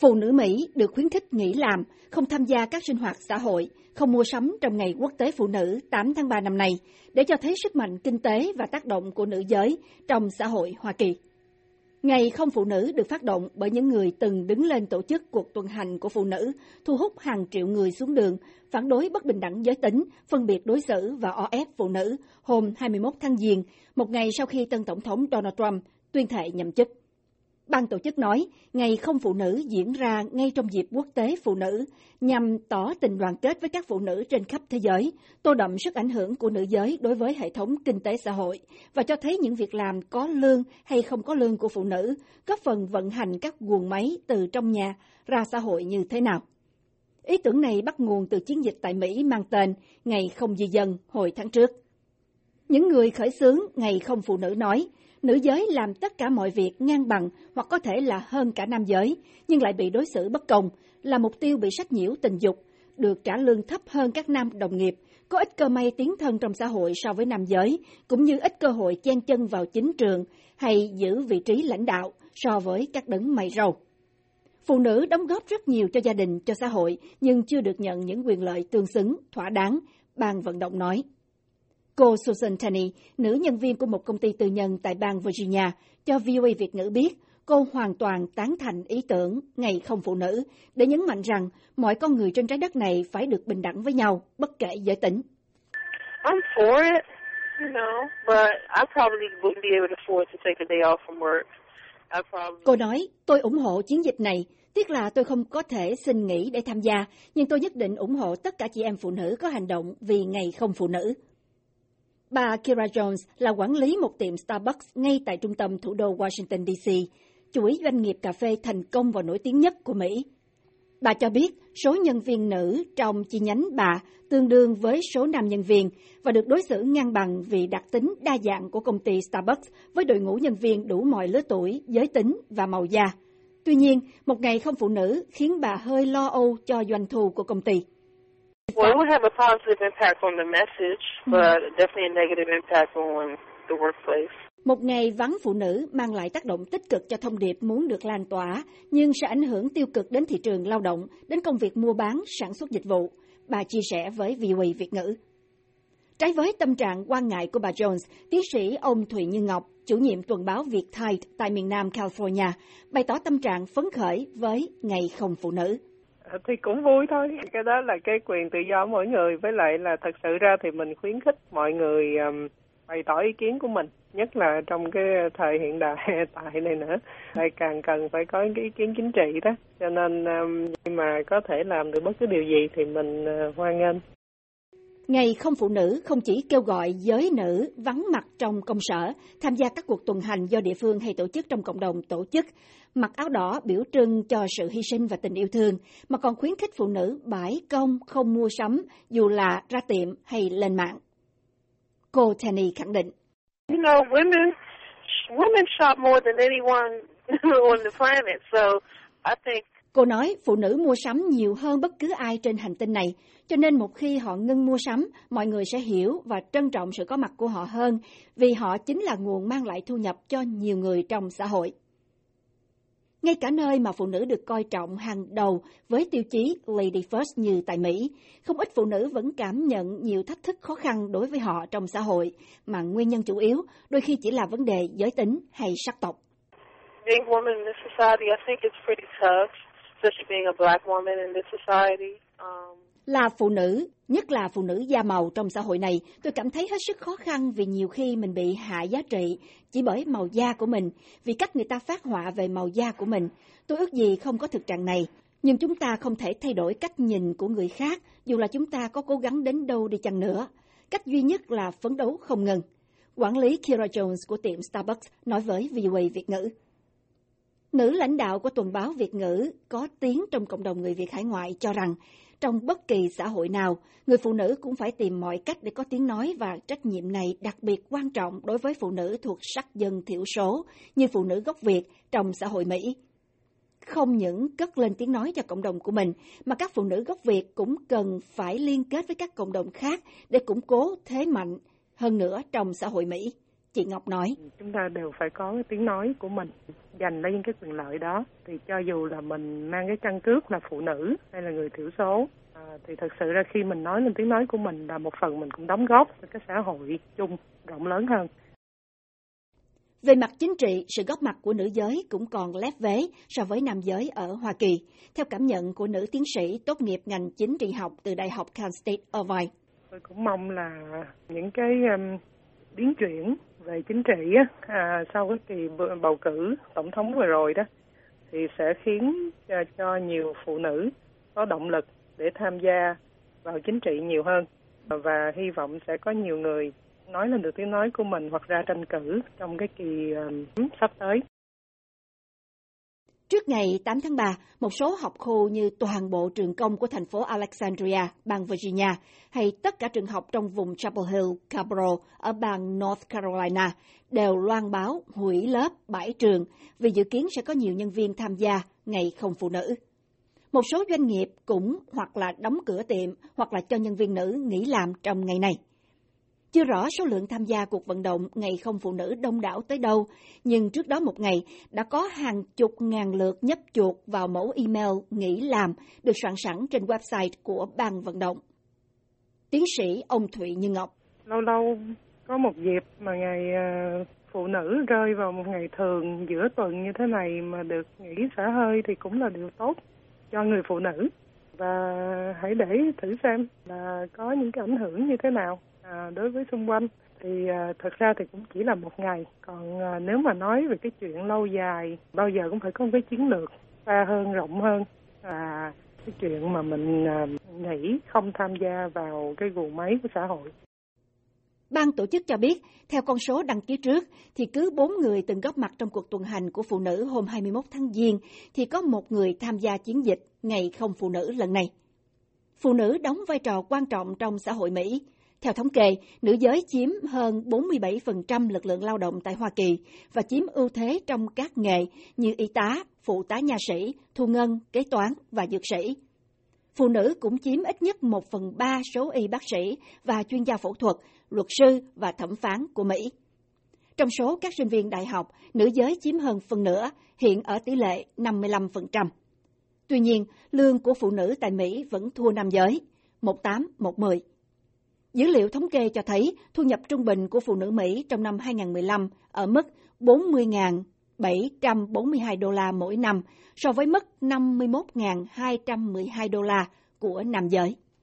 Phụ nữ Mỹ được khuyến khích nghỉ làm, không tham gia các sinh hoạt xã hội, không mua sắm trong ngày quốc tế phụ nữ 8 tháng 3 năm nay, để cho thấy sức mạnh kinh tế và tác động của nữ giới trong xã hội Hoa Kỳ. Ngày không phụ nữ được phát động bởi những người từng đứng lên tổ chức cuộc tuần hành của phụ nữ, thu hút hàng triệu người xuống đường, phản đối bất bình đẳng giới tính, phân biệt đối xử và o ép phụ nữ hôm 21 tháng Giêng, một ngày sau khi tân tổng thống Donald Trump tuyên thệ nhậm chức. Ban tổ chức nói, Ngày không phụ nữ diễn ra ngay trong dịp quốc tế phụ nữ, nhằm tỏ tình đoàn kết với các phụ nữ trên khắp thế giới, tô đậm sức ảnh hưởng của nữ giới đối với hệ thống kinh tế xã hội, và cho thấy những việc làm có lương hay không có lương của phụ nữ, góp phần vận hành các guồng máy từ trong nhà ra xã hội như thế nào. Ý tưởng này bắt nguồn từ chiến dịch tại Mỹ mang tên Ngày không di dân hồi tháng trước. Những người khởi xướng Ngày không phụ nữ nói, nữ giới làm tất cả mọi việc ngang bằng hoặc có thể là hơn cả nam giới, nhưng lại bị đối xử bất công, là mục tiêu bị sách nhiễu tình dục, được trả lương thấp hơn các nam đồng nghiệp, có ít cơ may tiến thân trong xã hội so với nam giới, cũng như ít cơ hội chen chân vào chính trường hay giữ vị trí lãnh đạo so với các đấng mày râu. Phụ nữ đóng góp rất nhiều cho gia đình, cho xã hội, nhưng chưa được nhận những quyền lợi tương xứng, thỏa đáng, ban vận động nói. Cô Susan Tenney, nữ nhân viên của một công ty tư nhân tại bang Virginia, cho VOA Việt ngữ biết cô hoàn toàn tán thành ý tưởng Ngày không phụ nữ, để nhấn mạnh rằng mọi con người trên trái đất này phải được bình đẳng với nhau, bất kể giới tính. I'm for it, you know, but I probably wouldn't be able to afford to take a day off from work. Probably... Cô nói, tôi ủng hộ chiến dịch này, tiếc là tôi không có thể xin nghỉ để tham gia, nhưng tôi nhất định ủng hộ tất cả chị em phụ nữ có hành động vì Ngày không phụ nữ. Bà Kira Jones là quản lý một tiệm Starbucks ngay tại trung tâm thủ đô Washington, D.C., chuỗi doanh nghiệp cà phê thành công và nổi tiếng nhất của Mỹ. Bà cho biết số nhân viên nữ trong chi nhánh bà tương đương với số nam nhân viên và được đối xử ngang bằng vì đặc tính đa dạng của công ty Starbucks với đội ngũ nhân viên đủ mọi lứa tuổi, giới tính và màu da. Tuy nhiên, một ngày không phụ nữ khiến bà hơi lo âu cho doanh thu của công ty. Well, it would have a positive impact on the message, but definitely a negative impact on the workplace. Một ngày vắng phụ nữ mang lại tác động tích cực cho thông điệp muốn được lan tỏa, nhưng sẽ ảnh hưởng tiêu cực đến thị trường lao động, đến công việc mua bán, sản xuất dịch vụ. Bà chia sẻ với VOA Việt ngữ. Trái với tâm trạng quan ngại của bà Jones, tiến sĩ ông Thụy Như Ngọc, chủ nhiệm tuần báo Việt Tide tại miền Nam California, bày tỏ tâm trạng phấn khởi với Ngày không phụ nữ. Thì cũng vui thôi, cái đó là cái quyền tự do mỗi người, với lại là thật sự ra thì mình khuyến khích mọi người um, bày tỏ ý kiến của mình nhất là trong cái thời hiện đại tại này nữa. Lại càng cần phải có cái ý kiến chính trị đó. Cho nên um, mà có thể làm được bất cứ điều gì thì mình uh, hoan nghênh. Ngày không phụ nữ không chỉ kêu gọi giới nữ vắng mặt trong công sở, tham gia các cuộc tuần hành do địa phương hay tổ chức trong cộng đồng tổ chức, mặc áo đỏ biểu trưng cho sự hy sinh và tình yêu thương, mà còn khuyến khích phụ nữ bãi công không mua sắm dù là ra tiệm hay lên mạng. Cô Tani khẳng định. You know, women, women shop more than anyone on the planet, so I think Cô nói phụ nữ mua sắm nhiều hơn bất cứ ai trên hành tinh này, cho nên một khi họ ngưng mua sắm, mọi người sẽ hiểu và trân trọng sự có mặt của họ hơn, vì họ chính là nguồn mang lại thu nhập cho nhiều người trong xã hội. Ngay cả nơi mà phụ nữ được coi trọng hàng đầu với tiêu chí Lady First như tại Mỹ, không ít phụ nữ vẫn cảm nhận nhiều thách thức khó khăn đối với họ trong xã hội, mà nguyên nhân chủ yếu đôi khi chỉ là vấn đề giới tính hay sắc tộc. Being woman in this society, I think it's pretty tough, especially being a black woman in this society. Um... Là phụ nữ, nhất là phụ nữ da màu trong xã hội này, tôi cảm thấy hết sức khó khăn vì nhiều khi mình bị hạ giá trị chỉ bởi màu da của mình, vì cách người ta phát họa về màu da của mình. Tôi ước gì không có thực trạng này, nhưng chúng ta không thể thay đổi cách nhìn của người khác, dù là chúng ta có cố gắng đến đâu đi chăng nữa. Cách duy nhất là phấn đấu không ngừng. Quản lý Kira Jones của tiệm Starbucks nói với VOA Việt ngữ. Nữ lãnh đạo của tuần báo Việt ngữ có tiếng trong cộng đồng người Việt hải ngoại cho rằng trong bất kỳ xã hội nào, người phụ nữ cũng phải tìm mọi cách để có tiếng nói và trách nhiệm này đặc biệt quan trọng đối với phụ nữ thuộc sắc dân thiểu số như phụ nữ gốc Việt trong xã hội Mỹ. Không những cất lên tiếng nói cho cộng đồng của mình, mà các phụ nữ gốc Việt cũng cần phải liên kết với các cộng đồng khác để củng cố thế mạnh hơn nữa trong xã hội Mỹ chị Ngọc nói. Chúng ta đều phải có cái tiếng nói của mình, giành lấy những cái quyền lợi đó. Thì cho dù là mình mang cái căn cước là phụ nữ hay là người thiểu số, à, thì thật sự ra khi mình nói lên tiếng nói của mình là một phần mình cũng đóng góp cho cái xã hội chung rộng lớn hơn. Về mặt chính trị, sự góp mặt của nữ giới cũng còn lép vế so với nam giới ở Hoa Kỳ, theo cảm nhận của nữ tiến sĩ tốt nghiệp ngành chính trị học từ Đại học Kent State Irvine. Tôi cũng mong là những cái um, biến chuyển về chính trị á, à, sau cái kỳ bầu cử tổng thống vừa rồi đó thì sẽ khiến cho, cho nhiều phụ nữ có động lực để tham gia vào chính trị nhiều hơn và hy vọng sẽ có nhiều người nói lên được tiếng nói của mình hoặc ra tranh cử trong cái kỳ um, sắp tới. Trước ngày 8 tháng 3, một số học khu như toàn bộ trường công của thành phố Alexandria, bang Virginia, hay tất cả trường học trong vùng Chapel Hill, Cabro ở bang North Carolina đều loan báo hủy lớp bãi trường vì dự kiến sẽ có nhiều nhân viên tham gia ngày không phụ nữ. Một số doanh nghiệp cũng hoặc là đóng cửa tiệm hoặc là cho nhân viên nữ nghỉ làm trong ngày này. Chưa rõ số lượng tham gia cuộc vận động Ngày không phụ nữ đông đảo tới đâu, nhưng trước đó một ngày đã có hàng chục ngàn lượt nhấp chuột vào mẫu email nghỉ làm được soạn sẵn trên website của ban vận động. Tiến sĩ ông Thụy Như Ngọc. Lâu lâu có một dịp mà ngày ờ, phụ nữ rơi vào một ngày thường giữa tuần như thế này mà được nghỉ xả hơi thì cũng là điều tốt cho người phụ nữ và hãy để thử xem là có những cái ảnh hưởng như thế nào à, đối với xung quanh. Thì à, thật ra thì cũng chỉ là một ngày. Còn à, nếu mà nói về cái chuyện lâu dài bao giờ cũng phải có một cái chiến lược xa hơn rộng hơn. À cái chuyện mà mình à, nghĩ không tham gia vào cái guồng máy của xã hội. Ban tổ chức cho biết, theo con số đăng ký trước, thì cứ bốn người từng góp mặt trong cuộc tuần hành của phụ nữ hôm 21 tháng Giêng, thì có một người tham gia chiến dịch Ngày không phụ nữ lần này. Phụ nữ đóng vai trò quan trọng trong xã hội Mỹ. Theo thống kê, nữ giới chiếm hơn 47% lực lượng lao động tại Hoa Kỳ và chiếm ưu thế trong các nghề như y tá, phụ tá nha sĩ, thu ngân, kế toán và dược sĩ. Phụ nữ cũng chiếm ít nhất một phần ba số y bác sĩ và chuyên gia phẫu thuật, luật sư và thẩm phán của Mỹ. Trong số các sinh viên đại học, nữ giới chiếm hơn phần nửa, hiện ở tỷ lệ 55%. Tuy nhiên, lương của phụ nữ tại Mỹ vẫn thua nam giới, 18-10. Dữ liệu thống kê cho thấy thu nhập trung bình của phụ nữ Mỹ trong năm 2015 ở mức 742 đô la mỗi năm so với mức 51.212 đô la của nam giới.